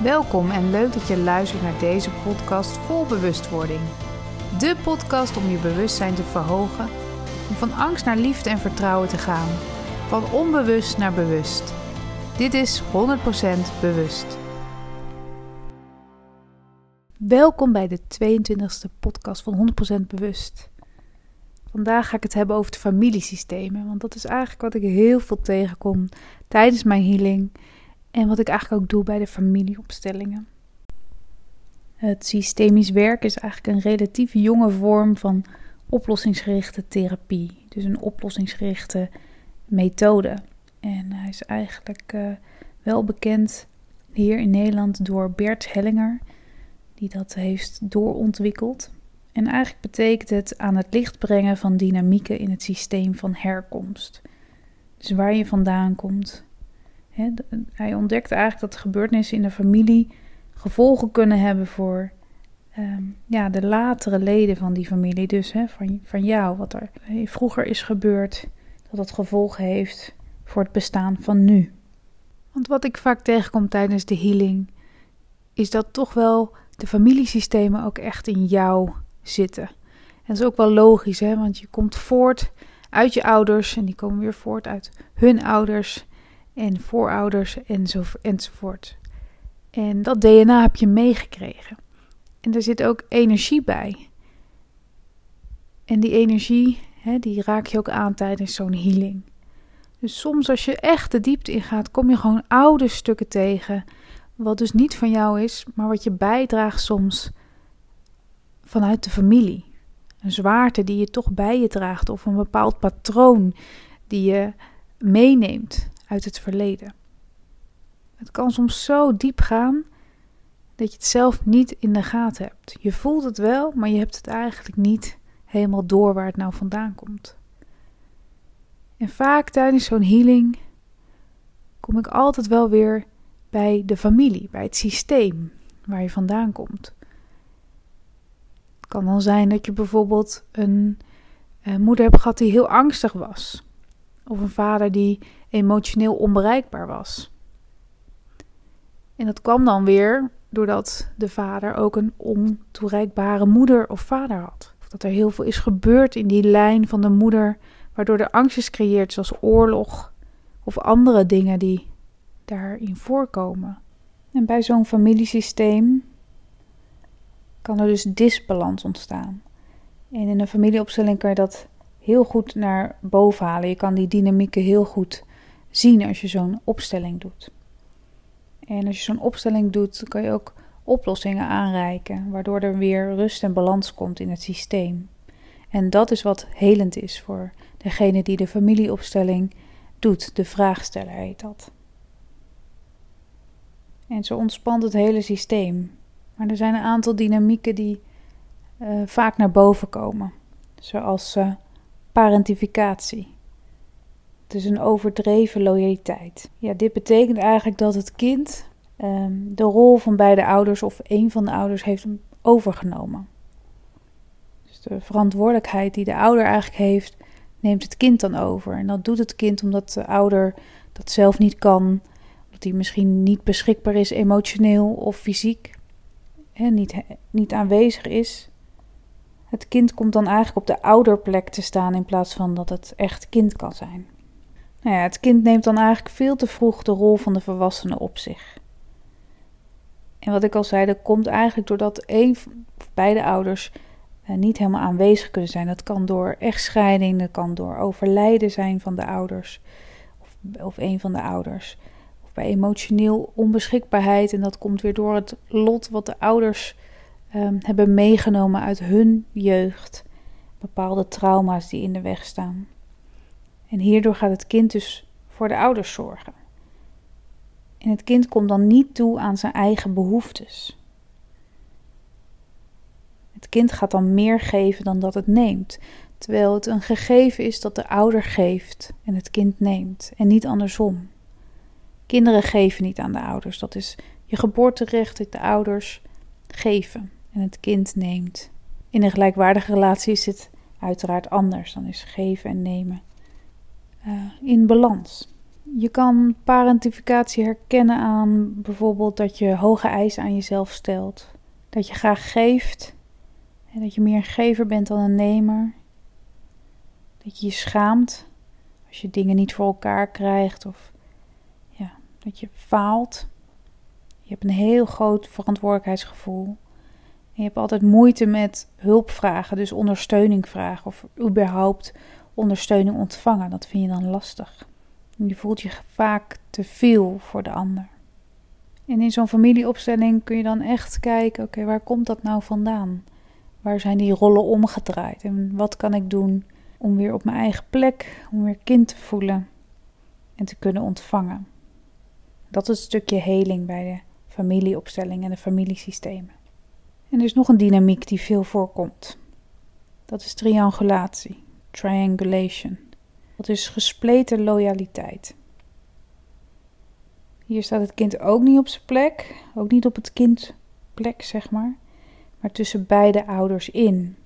Welkom en leuk dat je luistert naar deze podcast vol bewustwording. De podcast om je bewustzijn te verhogen, om van angst naar liefde en vertrouwen te gaan, van onbewust naar bewust. Dit is 100% bewust. Welkom bij de 22e podcast van 100% bewust. Vandaag ga ik het hebben over de familiesystemen, want dat is eigenlijk wat ik heel veel tegenkom tijdens mijn healing en wat ik eigenlijk ook doe bij de familieopstellingen. Het systemisch werk is eigenlijk een relatief jonge vorm van oplossingsgerichte therapie. Dus een oplossingsgerichte methode. En hij is eigenlijk uh, wel bekend hier in Nederland door Bert Hellinger, die dat heeft doorontwikkeld. En eigenlijk betekent het aan het licht brengen van dynamieken in het systeem van herkomst. Dus waar je vandaan komt, hij ontdekte eigenlijk dat gebeurtenissen in de familie gevolgen kunnen hebben voor ehm, ja, de latere leden van die familie. Dus van, van jou, wat er vroeger is gebeurd, dat dat gevolgen heeft voor het bestaan van nu. Want wat ik vaak tegenkom tijdens de healing, is dat toch wel de familiesystemen ook echt in jou zitten. En dat is ook wel logisch, hè? want je komt voort uit je ouders en die komen weer voort uit hun ouders en voorouders enzovoort. En dat DNA heb je meegekregen. En er zit ook energie bij. En die energie, hè, die raak je ook aan tijdens zo'n healing. Dus soms als je echt de diepte ingaat, kom je gewoon oude stukken tegen. Wat dus niet van jou is, maar wat je bijdraagt soms vanuit de familie. Een zwaarte die je toch bij je draagt of een bepaald patroon die je meeneemt uit het verleden. Het kan soms zo diep gaan dat je het zelf niet in de gaten hebt. Je voelt het wel, maar je hebt het eigenlijk niet helemaal door waar het nou vandaan komt. En vaak tijdens zo'n healing kom ik altijd wel weer bij de familie, bij het systeem waar je vandaan komt. Het kan dan zijn dat je bijvoorbeeld een, een moeder hebt gehad die heel angstig was. Of een vader die emotioneel onbereikbaar was. En dat kwam dan weer doordat de vader ook een ontoereikbare moeder of vader had. Of dat er heel veel is gebeurd in die lijn van de moeder, waardoor er angst is gecreëerd, zoals oorlog of andere dingen die daarin voorkomen. En bij zo'n familiesysteem kan er dus disbalans ontstaan. En in een familieopstelling kan je dat heel goed naar boven halen. Je kan die dynamieken heel goed zien als je zo'n opstelling doet. En als je zo'n opstelling doet, kan je ook oplossingen aanreiken, waardoor er weer rust en balans komt in het systeem. En dat is wat helend is voor degene die de familieopstelling doet. De vraagsteller heet dat. En zo ontspant het hele systeem. Maar er zijn een aantal dynamieken die uh, vaak naar boven komen, zoals uh, parentificatie. Het is een overdreven loyaliteit. Ja, dit betekent eigenlijk dat het kind um, de rol van beide ouders of een van de ouders heeft overgenomen. Dus de verantwoordelijkheid die de ouder eigenlijk heeft, neemt het kind dan over. En dat doet het kind omdat de ouder dat zelf niet kan, omdat hij misschien niet beschikbaar is emotioneel of fysiek, en niet, niet aanwezig is. Het kind komt dan eigenlijk op de ouderplek te staan in plaats van dat het echt kind kan zijn. Nou ja, het kind neemt dan eigenlijk veel te vroeg de rol van de volwassene op zich. En wat ik al zei, dat komt eigenlijk doordat een of beide ouders eh, niet helemaal aanwezig kunnen zijn. Dat kan door echtscheiding, dat kan door overlijden zijn van de ouders of, of een van de ouders. Of bij emotioneel onbeschikbaarheid en dat komt weer door het lot wat de ouders um, hebben meegenomen uit hun jeugd. Bepaalde trauma's die in de weg staan. En hierdoor gaat het kind dus voor de ouders zorgen. En het kind komt dan niet toe aan zijn eigen behoeftes. Het kind gaat dan meer geven dan dat het neemt, terwijl het een gegeven is dat de ouder geeft en het kind neemt en niet andersom. Kinderen geven niet aan de ouders, dat is je geboorterecht de ouders geven en het kind neemt. In een gelijkwaardige relatie is het uiteraard anders, dan is geven en nemen uh, in balans. Je kan parentificatie herkennen aan bijvoorbeeld dat je hoge eisen aan jezelf stelt. Dat je graag geeft en dat je meer een gever bent dan een nemer. Dat je je schaamt als je dingen niet voor elkaar krijgt of ja, dat je faalt. Je hebt een heel groot verantwoordelijkheidsgevoel. Je hebt altijd moeite met hulp vragen, dus ondersteuning vragen of überhaupt ondersteuning ontvangen. Dat vind je dan lastig. Je voelt je vaak te veel voor de ander. En in zo'n familieopstelling kun je dan echt kijken: oké, waar komt dat nou vandaan? Waar zijn die rollen omgedraaid? En wat kan ik doen om weer op mijn eigen plek, om weer kind te voelen en te kunnen ontvangen? Dat is een stukje heling bij de familieopstelling en de familiesystemen. En er is nog een dynamiek die veel voorkomt. Dat is triangulatie, triangulation. Dat is gespleten loyaliteit. Hier staat het kind ook niet op zijn plek, ook niet op het kindplek, zeg maar, maar tussen beide ouders in.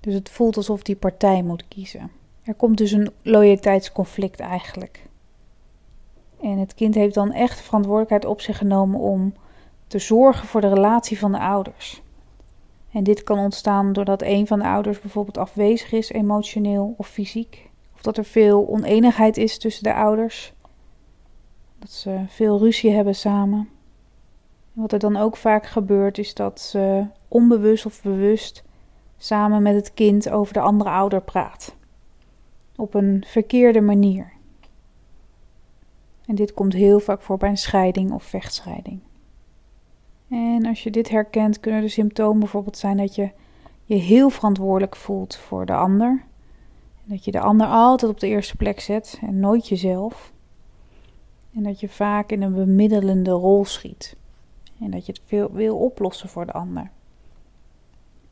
Dus het voelt alsof die partij moet kiezen. Er komt dus een loyaliteitsconflict eigenlijk. En het kind heeft dan echt de verantwoordelijkheid op zich genomen om te zorgen voor de relatie van de ouders. En dit kan ontstaan doordat een van de ouders bijvoorbeeld afwezig is, emotioneel of fysiek. Of dat er veel oneenigheid is tussen de ouders. Dat ze veel ruzie hebben samen. En wat er dan ook vaak gebeurt, is dat ze onbewust of bewust samen met het kind over de andere ouder praat. Op een verkeerde manier. En dit komt heel vaak voor bij een scheiding of vechtscheiding. En als je dit herkent, kunnen de symptomen bijvoorbeeld zijn dat je je heel verantwoordelijk voelt voor de ander. Dat je de ander altijd op de eerste plek zet en nooit jezelf. En dat je vaak in een bemiddelende rol schiet. En dat je het veel wil oplossen voor de ander.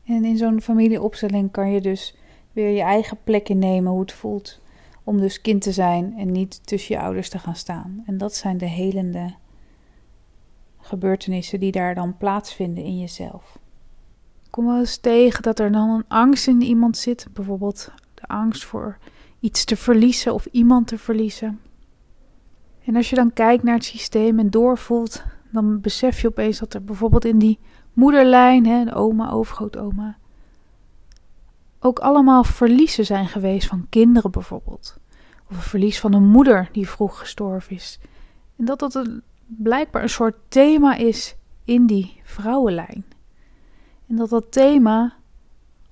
En in zo'n familieopstelling kan je dus weer je eigen plek innemen hoe het voelt om dus kind te zijn en niet tussen je ouders te gaan staan. En dat zijn de helende gebeurtenissen die daar dan plaatsvinden in jezelf. Kom wel eens tegen dat er dan een angst in iemand zit, bijvoorbeeld de angst voor iets te verliezen of iemand te verliezen. En als je dan kijkt naar het systeem en doorvoelt, dan besef je opeens dat er bijvoorbeeld in die moederlijn, hè, de oma, overgrootoma, ook allemaal verliezen zijn geweest van kinderen bijvoorbeeld. Of een verlies van een moeder die vroeg gestorven is. En dat dat een blijkbaar een soort thema is in die vrouwenlijn. En dat dat thema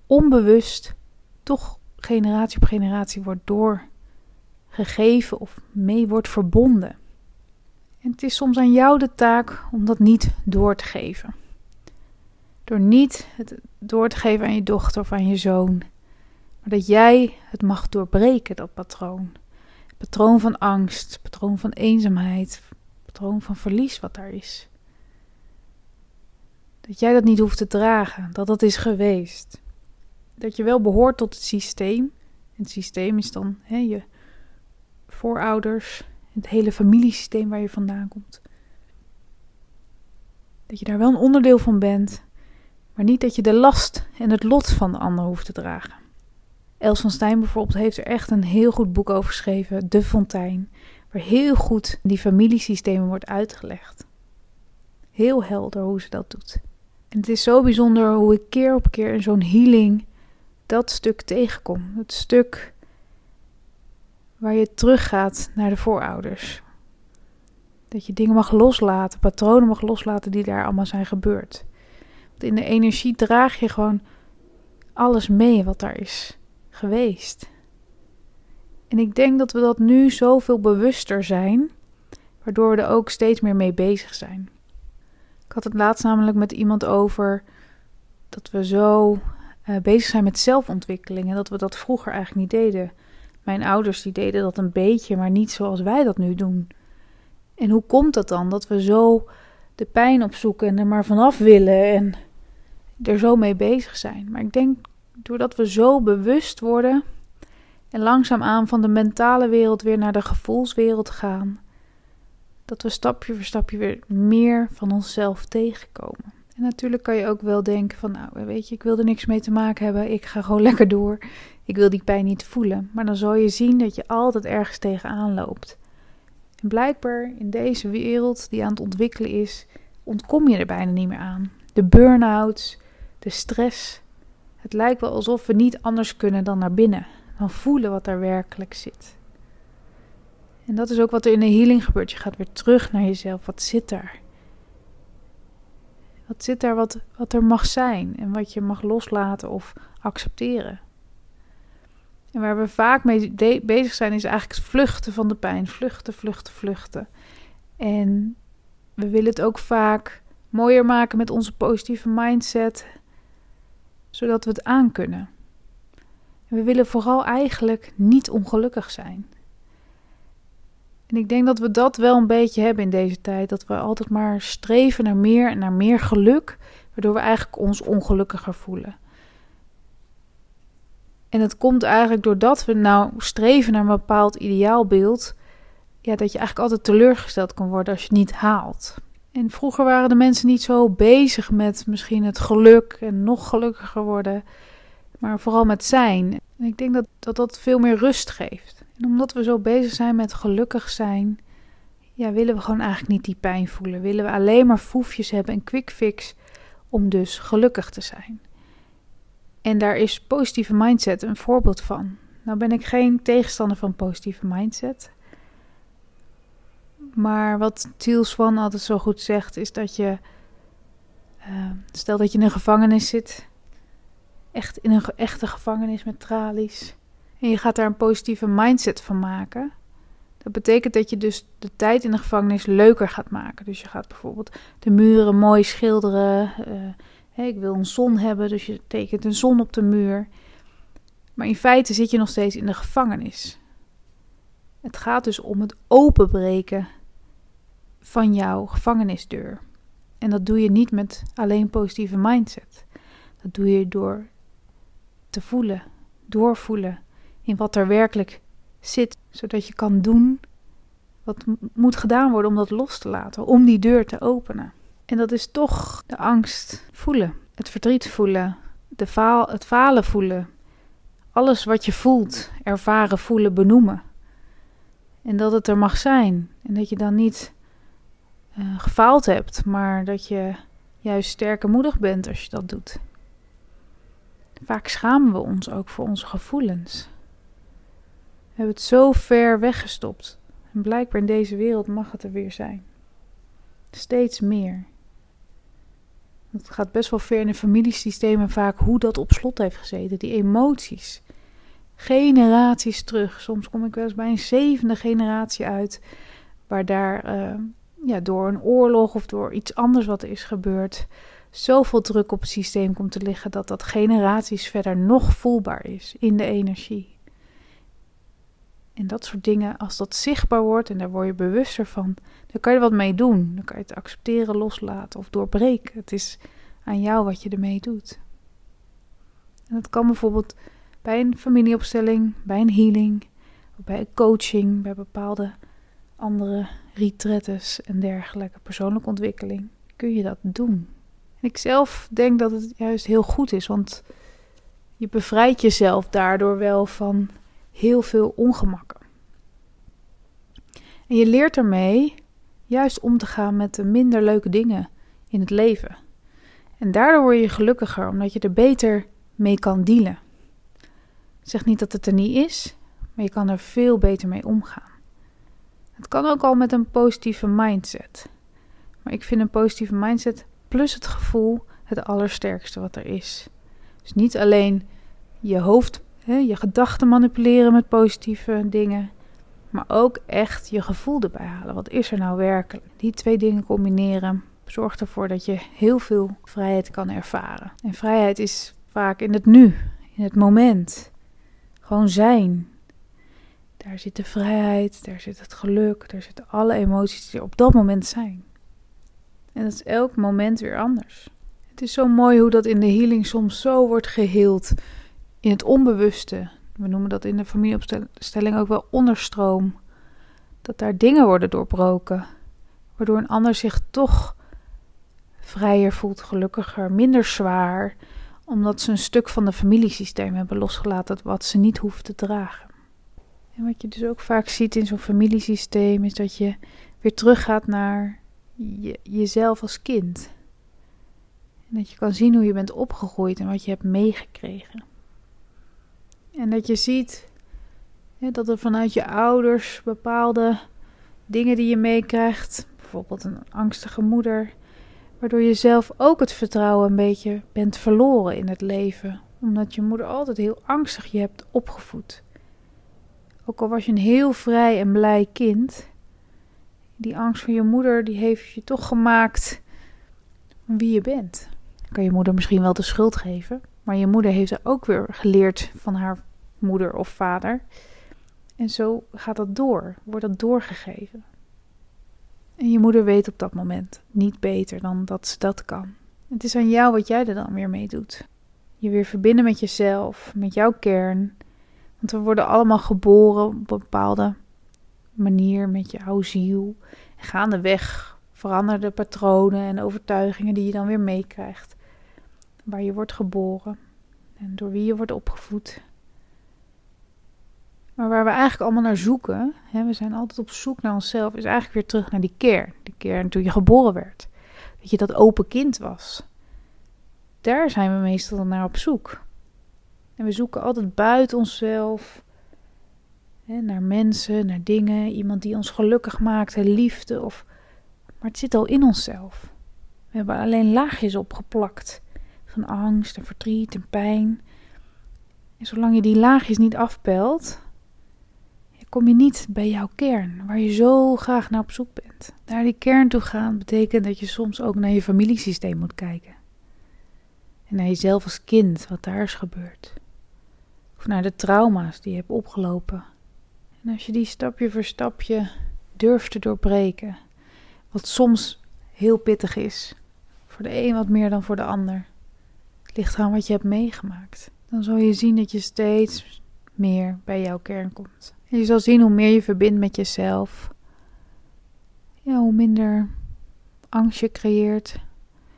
onbewust toch generatie op generatie wordt doorgegeven of mee wordt verbonden. En het is soms aan jou de taak om dat niet door te geven. Door niet het door te geven aan je dochter of aan je zoon, maar dat jij het mag doorbreken, dat patroon. Patroon van angst, patroon van eenzaamheid, patroon van verlies wat daar is. Dat jij dat niet hoeft te dragen, dat dat is geweest. Dat je wel behoort tot het systeem. Het systeem is dan hè, je voorouders, het hele familiesysteem waar je vandaan komt. Dat je daar wel een onderdeel van bent, maar niet dat je de last en het lot van de ander hoeft te dragen. Els van Stijn bijvoorbeeld heeft er echt een heel goed boek over geschreven, De Fontein waar heel goed die familiesystemen wordt uitgelegd. Heel helder hoe ze dat doet. En het is zo bijzonder hoe ik keer op keer in zo'n healing dat stuk tegenkom. Het stuk waar je teruggaat naar de voorouders. Dat je dingen mag loslaten, patronen mag loslaten die daar allemaal zijn gebeurd. Want in de energie draag je gewoon alles mee wat daar is geweest. En ik denk dat we dat nu zoveel bewuster zijn, waardoor we er ook steeds meer mee bezig zijn. Ik had het laatst namelijk met iemand over dat we zo uh, bezig zijn met zelfontwikkeling en dat we dat vroeger eigenlijk niet deden. Mijn ouders die deden dat een beetje, maar niet zoals wij dat nu doen. En hoe komt dat dan dat we zo de pijn opzoeken en er maar vanaf willen en er zo mee bezig zijn? Maar ik denk doordat we zo bewust worden en langzaamaan van de mentale wereld weer naar de gevoelswereld gaan. Dat we stapje voor stapje weer meer van onszelf tegenkomen. En natuurlijk kan je ook wel denken van, nou weet je, ik wil er niks mee te maken hebben. Ik ga gewoon lekker door. Ik wil die pijn niet voelen. Maar dan zal je zien dat je altijd ergens tegenaan loopt. En blijkbaar in deze wereld die aan het ontwikkelen is, ontkom je er bijna niet meer aan. De burn-outs, de stress. Het lijkt wel alsof we niet anders kunnen dan naar binnen, dan voelen wat er werkelijk zit. En dat is ook wat er in de healing gebeurt. Je gaat weer terug naar jezelf. Wat zit daar? Wat zit daar wat, wat er mag zijn en wat je mag loslaten of accepteren? En waar we vaak mee bezig zijn, is eigenlijk het vluchten van de pijn. Vluchten, vluchten, vluchten. En we willen het ook vaak mooier maken met onze positieve mindset, zodat we het aankunnen. We willen vooral eigenlijk niet ongelukkig zijn. En ik denk dat we dat wel een beetje hebben in deze tijd. Dat we altijd maar streven naar meer en naar meer geluk, waardoor we eigenlijk ons ongelukkiger voelen. En het komt eigenlijk doordat we nou streven naar een bepaald ideaalbeeld, ja, dat je eigenlijk altijd teleurgesteld kan worden als je het niet haalt. En vroeger waren de mensen niet zo bezig met misschien het geluk en nog gelukkiger worden, maar vooral met zijn. En ik denk dat dat, dat veel meer rust geeft. En omdat we zo bezig zijn met gelukkig zijn, ja, willen we gewoon eigenlijk niet die pijn voelen. Willen we alleen maar foefjes hebben en quick fix om dus gelukkig te zijn. En daar is positieve mindset een voorbeeld van. Nou ben ik geen tegenstander van positieve mindset. Maar wat Thiel Swan altijd zo goed zegt, is dat je. Uh, stel dat je in een gevangenis zit. Echt in een echte gevangenis met tralies. En je gaat daar een positieve mindset van maken. Dat betekent dat je dus de tijd in de gevangenis leuker gaat maken. Dus je gaat bijvoorbeeld de muren mooi schilderen. Uh, ik wil een zon hebben, dus je tekent een zon op de muur. Maar in feite zit je nog steeds in de gevangenis. Het gaat dus om het openbreken van jouw gevangenisdeur. En dat doe je niet met alleen positieve mindset. Dat doe je door te voelen, doorvoelen in wat er werkelijk zit, zodat je kan doen wat moet gedaan worden om dat los te laten, om die deur te openen. En dat is toch de angst voelen, het verdriet voelen, de faal, het falen voelen, alles wat je voelt, ervaren, voelen, benoemen. En dat het er mag zijn en dat je dan niet uh, gefaald hebt, maar dat je juist sterk en moedig bent als je dat doet. Vaak schamen we ons ook voor onze gevoelens. We hebben het zo ver weggestopt. En blijkbaar in deze wereld mag het er weer zijn. Steeds meer. Het gaat best wel ver in de familiesystemen vaak hoe dat op slot heeft gezeten. Die emoties. Generaties terug. Soms kom ik wel eens bij een zevende generatie uit. Waar daar uh, ja, door een oorlog of door iets anders wat is gebeurd. Zoveel druk op het systeem komt te liggen dat dat generaties verder nog voelbaar is in de energie. En dat soort dingen, als dat zichtbaar wordt en daar word je bewuster van, dan kan je er wat mee doen. Dan kan je het accepteren, loslaten of doorbreken. Het is aan jou wat je ermee doet. En dat kan bijvoorbeeld bij een familieopstelling, bij een healing, bij een coaching, bij bepaalde andere retretes en dergelijke, persoonlijke ontwikkeling, kun je dat doen. Ik zelf denk dat het juist heel goed is, want je bevrijdt jezelf daardoor wel van heel veel ongemakken. En je leert ermee juist om te gaan met de minder leuke dingen in het leven. En daardoor word je gelukkiger, omdat je er beter mee kan dealen. Ik zeg niet dat het er niet is, maar je kan er veel beter mee omgaan. Het kan ook al met een positieve mindset. Maar ik vind een positieve mindset plus het gevoel het allersterkste wat er is. Dus niet alleen je hoofd Hè, je gedachten manipuleren met positieve dingen. Maar ook echt je gevoel erbij halen. Wat is er nou werkelijk? Die twee dingen combineren zorgt ervoor dat je heel veel vrijheid kan ervaren. En vrijheid is vaak in het nu, in het moment. Gewoon zijn. Daar zit de vrijheid, daar zit het geluk, daar zitten alle emoties die er op dat moment zijn. En dat is elk moment weer anders. Het is zo mooi hoe dat in de healing soms zo wordt geheeld in het onbewuste. We noemen dat in de familieopstelling ook wel onderstroom. Dat daar dingen worden doorbroken, waardoor een ander zich toch vrijer voelt, gelukkiger, minder zwaar, omdat ze een stuk van de familiesysteem hebben losgelaten wat ze niet hoeven te dragen. En wat je dus ook vaak ziet in zo'n familiesysteem is dat je weer teruggaat naar je, jezelf als kind. En dat je kan zien hoe je bent opgegroeid en wat je hebt meegekregen. En dat je ziet dat er vanuit je ouders bepaalde dingen die je meekrijgt, bijvoorbeeld een angstige moeder, waardoor je zelf ook het vertrouwen een beetje bent verloren in het leven, omdat je moeder altijd heel angstig je hebt opgevoed. Ook al was je een heel vrij en blij kind, die angst van je moeder die heeft je toch gemaakt wie je bent. Dan kan je moeder misschien wel de schuld geven, maar je moeder heeft er ook weer geleerd van haar moeder of vader. En zo gaat dat door, wordt dat doorgegeven. En je moeder weet op dat moment niet beter dan dat ze dat kan. Het is aan jou wat jij er dan weer mee doet. Je weer verbinden met jezelf, met jouw kern. Want we worden allemaal geboren op een bepaalde manier met jouw ziel. En gaandeweg veranderen patronen en overtuigingen die je dan weer meekrijgt. Waar je wordt geboren en door wie je wordt opgevoed. Maar waar we eigenlijk allemaal naar zoeken, hè, we zijn altijd op zoek naar onszelf, is eigenlijk weer terug naar die kern. Die kern toen je geboren werd. Dat je dat open kind was. Daar zijn we meestal naar op zoek. En we zoeken altijd buiten onszelf. Naar mensen, naar dingen, iemand die ons gelukkig maakt, liefde. Of... Maar het zit al in onszelf. We hebben alleen laagjes opgeplakt. Van angst en verdriet en pijn. En zolang je die laagjes niet afpelt, kom je niet bij jouw kern, waar je zo graag naar op zoek bent. Naar die kern toe gaan betekent dat je soms ook naar je familiesysteem moet kijken. En naar jezelf als kind, wat daar is gebeurd. Of naar de trauma's die je hebt opgelopen. En als je die stapje voor stapje durft te doorbreken, wat soms heel pittig is, voor de een wat meer dan voor de ander, het ligt aan wat je hebt meegemaakt, dan zul je zien dat je steeds meer bij jouw kern komt. En je zal zien hoe meer je verbindt met jezelf, ja, hoe minder angst je creëert,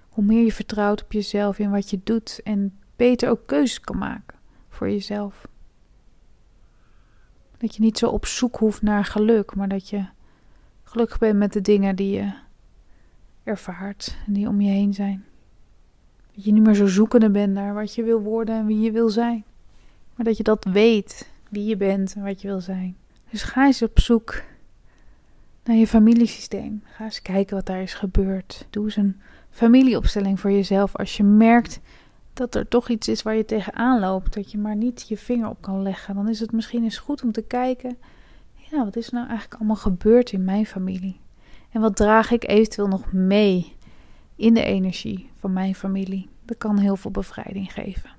hoe meer je vertrouwt op jezelf in wat je doet en beter ook keuzes kan maken voor jezelf. Dat je niet zo op zoek hoeft naar geluk, maar dat je gelukkig bent met de dingen die je ervaart en die om je heen zijn. Dat je niet meer zo zoekende bent naar wat je wil worden en wie je wil zijn. Maar dat je dat weet wie je bent en wat je wil zijn. Dus ga eens op zoek naar je familiesysteem. Ga eens kijken wat daar is gebeurd. Doe eens een familieopstelling voor jezelf als je merkt dat er toch iets is waar je tegenaan loopt, dat je maar niet je vinger op kan leggen. Dan is het misschien eens goed om te kijken, ja, wat is nou eigenlijk allemaal gebeurd in mijn familie? En wat draag ik eventueel nog mee in de energie van mijn familie? Dat kan heel veel bevrijding geven.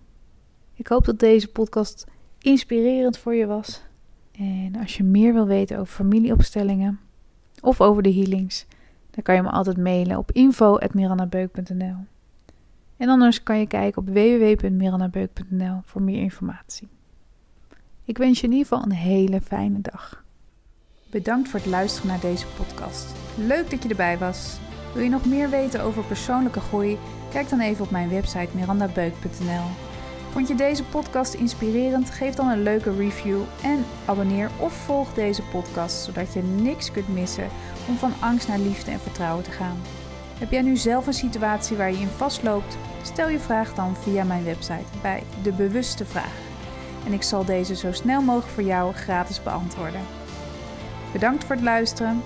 Ik hoop dat deze podcast inspirerend voor je was. En als je meer wil weten over familieopstellingen of over de healings, dan kan je me altijd mailen op info.mirannabeuk.nl. En anders kan je kijken op www.mirannabeuk.nl voor meer informatie. Ik wens je in ieder geval een hele fijne dag. Bedankt voor het luisteren naar deze podcast. Leuk dat je erbij was. Wil je nog meer weten over persoonlijke groei? Kijk dan even op mijn website mirandabeuk.nl. Vond je deze podcast inspirerend? Geef dan een leuke review en abonneer of volg deze podcast zodat je niks kunt missen om van angst naar liefde en vertrouwen te gaan. Heb jij nu zelf een situatie waar je in vastloopt? Stel je vraag dan via mijn website bij De Bewuste Vraag. En ik zal deze zo snel mogelijk voor jou gratis beantwoorden. Bedankt voor het luisteren